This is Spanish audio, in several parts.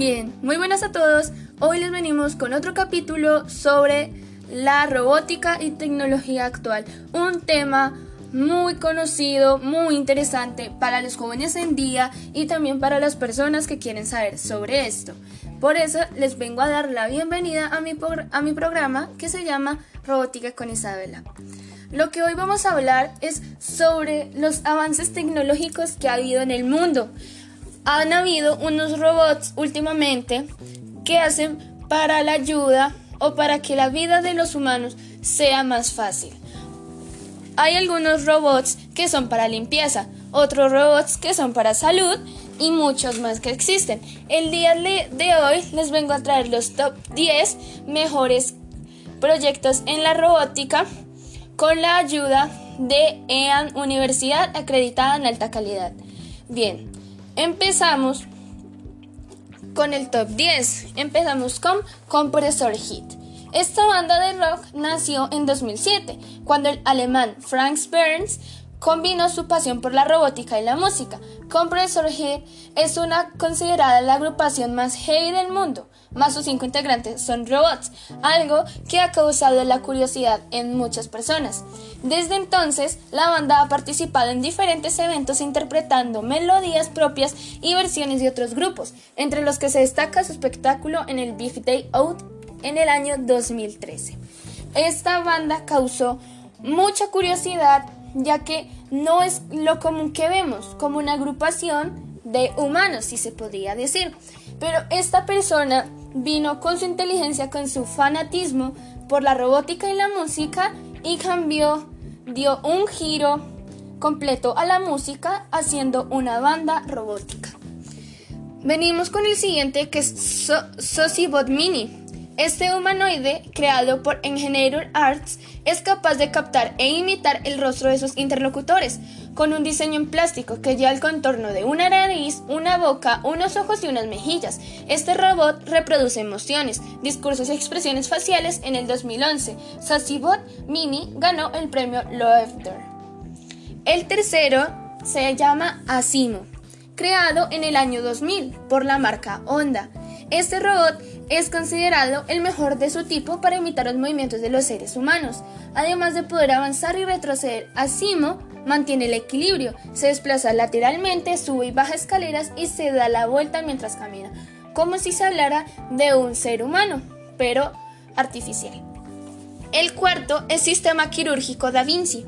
Bien, muy buenas a todos. Hoy les venimos con otro capítulo sobre la robótica y tecnología actual. Un tema muy conocido, muy interesante para los jóvenes en día y también para las personas que quieren saber sobre esto. Por eso les vengo a dar la bienvenida a mi, a mi programa que se llama Robótica con Isabela. Lo que hoy vamos a hablar es sobre los avances tecnológicos que ha habido en el mundo han habido unos robots últimamente que hacen para la ayuda o para que la vida de los humanos sea más fácil. Hay algunos robots que son para limpieza, otros robots que son para salud y muchos más que existen. El día de hoy les vengo a traer los top 10 mejores proyectos en la robótica con la ayuda de EAN Universidad acreditada en alta calidad. Bien, Empezamos con el top 10. Empezamos con Compresor Hit. Esta banda de rock nació en 2007, cuando el alemán Frank Burns combinó su pasión por la robótica y la música. Compressor Head es una considerada la agrupación más heavy del mundo, más sus cinco integrantes son robots, algo que ha causado la curiosidad en muchas personas. Desde entonces, la banda ha participado en diferentes eventos interpretando melodías propias y versiones de otros grupos, entre los que se destaca su espectáculo en el Big Day Out en el año 2013. Esta banda causó mucha curiosidad ya que no es lo común que vemos, como una agrupación de humanos, si se podría decir. Pero esta persona vino con su inteligencia, con su fanatismo por la robótica y la música y cambió, dio un giro completo a la música haciendo una banda robótica. Venimos con el siguiente que es Sosibot Mini. Este humanoide, creado por Engineer Arts, es capaz de captar e imitar el rostro de sus interlocutores, con un diseño en plástico que lleva el contorno de una nariz, una boca, unos ojos y unas mejillas. Este robot reproduce emociones, discursos y expresiones faciales en el 2011. Sassybot Mini ganó el premio Laughter. El tercero se llama Asimo, creado en el año 2000 por la marca Honda. Este robot es considerado el mejor de su tipo para imitar los movimientos de los seres humanos. Además de poder avanzar y retroceder, Asimo mantiene el equilibrio, se desplaza lateralmente, sube y baja escaleras y se da la vuelta mientras camina, como si se hablara de un ser humano, pero artificial. El cuarto es Sistema Quirúrgico Da Vinci.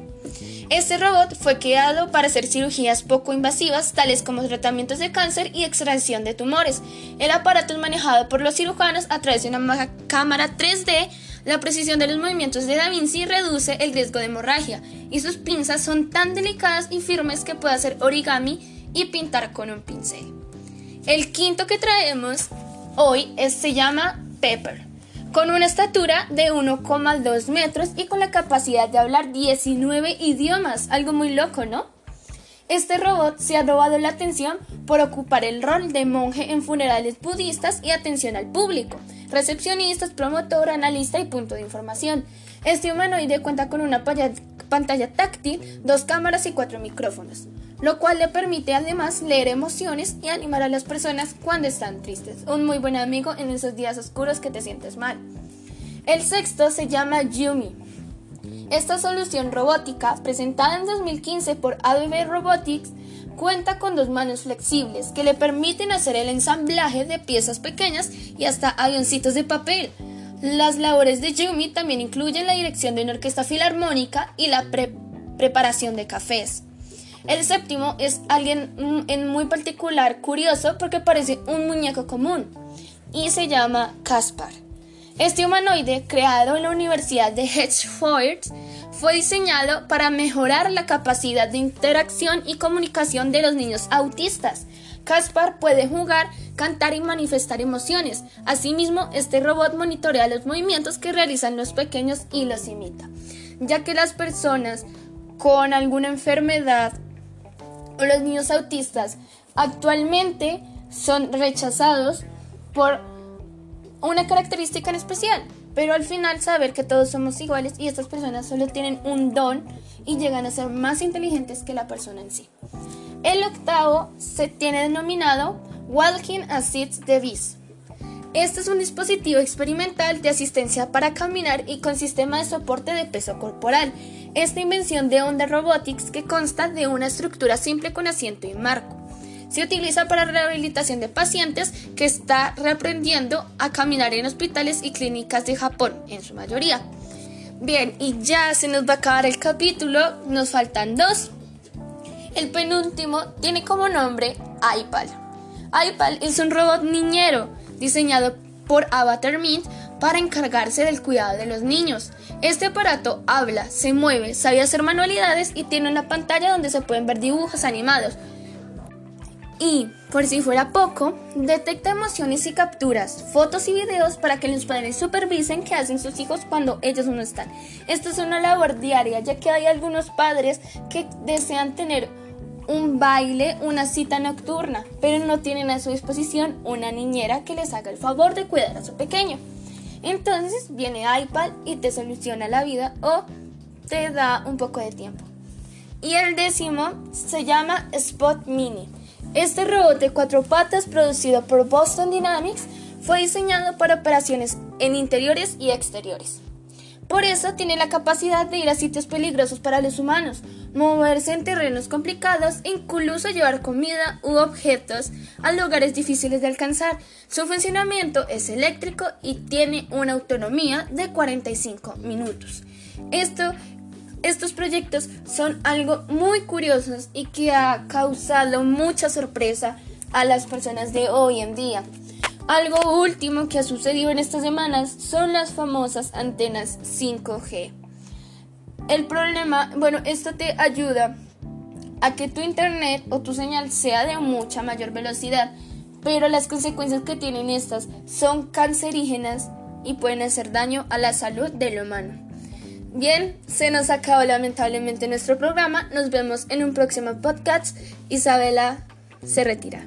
Este robot fue creado para hacer cirugías poco invasivas, tales como tratamientos de cáncer y extracción de tumores. El aparato es manejado por los cirujanos a través de una cámara 3D. La precisión de los movimientos de Da Vinci reduce el riesgo de hemorragia y sus pinzas son tan delicadas y firmes que puede hacer origami y pintar con un pincel. El quinto que traemos hoy se llama Pepper con una estatura de 1,2 metros y con la capacidad de hablar 19 idiomas, algo muy loco, ¿no? Este robot se ha robado la atención por ocupar el rol de monje en funerales budistas y atención al público, recepcionistas, promotor, analista y punto de información. Este humanoide cuenta con una pantalla táctil, dos cámaras y cuatro micrófonos lo cual le permite además leer emociones y animar a las personas cuando están tristes. Un muy buen amigo en esos días oscuros que te sientes mal. El sexto se llama Yumi. Esta solución robótica, presentada en 2015 por Adobe Robotics, cuenta con dos manos flexibles que le permiten hacer el ensamblaje de piezas pequeñas y hasta avioncitos de papel. Las labores de Yumi también incluyen la dirección de una orquesta filarmónica y la preparación de cafés. El séptimo es alguien en muy particular curioso porque parece un muñeco común y se llama Caspar. Este humanoide, creado en la Universidad de Hedgeford, fue diseñado para mejorar la capacidad de interacción y comunicación de los niños autistas. Caspar puede jugar, cantar y manifestar emociones. Asimismo, este robot monitorea los movimientos que realizan los pequeños y los imita, ya que las personas con alguna enfermedad los niños autistas actualmente son rechazados por una característica en especial, pero al final saber que todos somos iguales y estas personas solo tienen un don y llegan a ser más inteligentes que la persona en sí. El octavo se tiene denominado Walking Assists Device. Este es un dispositivo experimental de asistencia para caminar y con sistema de soporte de peso corporal. Esta invención de Onda Robotics que consta de una estructura simple con asiento y marco. Se utiliza para rehabilitación de pacientes que está reaprendiendo a caminar en hospitales y clínicas de Japón, en su mayoría. Bien, y ya se nos va a acabar el capítulo, nos faltan dos. El penúltimo tiene como nombre iPal. iPal es un robot niñero diseñado por Avatar Mint para encargarse del cuidado de los niños. Este aparato habla, se mueve, sabe hacer manualidades y tiene una pantalla donde se pueden ver dibujos animados. Y, por si fuera poco, detecta emociones y capturas, fotos y videos para que los padres supervisen qué hacen sus hijos cuando ellos no están. Esto es una labor diaria, ya que hay algunos padres que desean tener un baile, una cita nocturna, pero no tienen a su disposición una niñera que les haga el favor de cuidar a su pequeño. Entonces viene iPad y te soluciona la vida o te da un poco de tiempo. Y el décimo se llama Spot Mini. Este robot de cuatro patas producido por Boston Dynamics fue diseñado para operaciones en interiores y exteriores. Por eso tiene la capacidad de ir a sitios peligrosos para los humanos, moverse en terrenos complicados incluso llevar comida u objetos a lugares difíciles de alcanzar. Su funcionamiento es eléctrico y tiene una autonomía de 45 minutos. Esto, estos proyectos son algo muy curiosos y que ha causado mucha sorpresa a las personas de hoy en día. Algo último que ha sucedido en estas semanas son las famosas antenas 5G. El problema, bueno, esto te ayuda a que tu internet o tu señal sea de mucha mayor velocidad, pero las consecuencias que tienen estas son cancerígenas y pueden hacer daño a la salud del humano. Bien, se nos acabó lamentablemente nuestro programa. Nos vemos en un próximo podcast. Isabela se retira.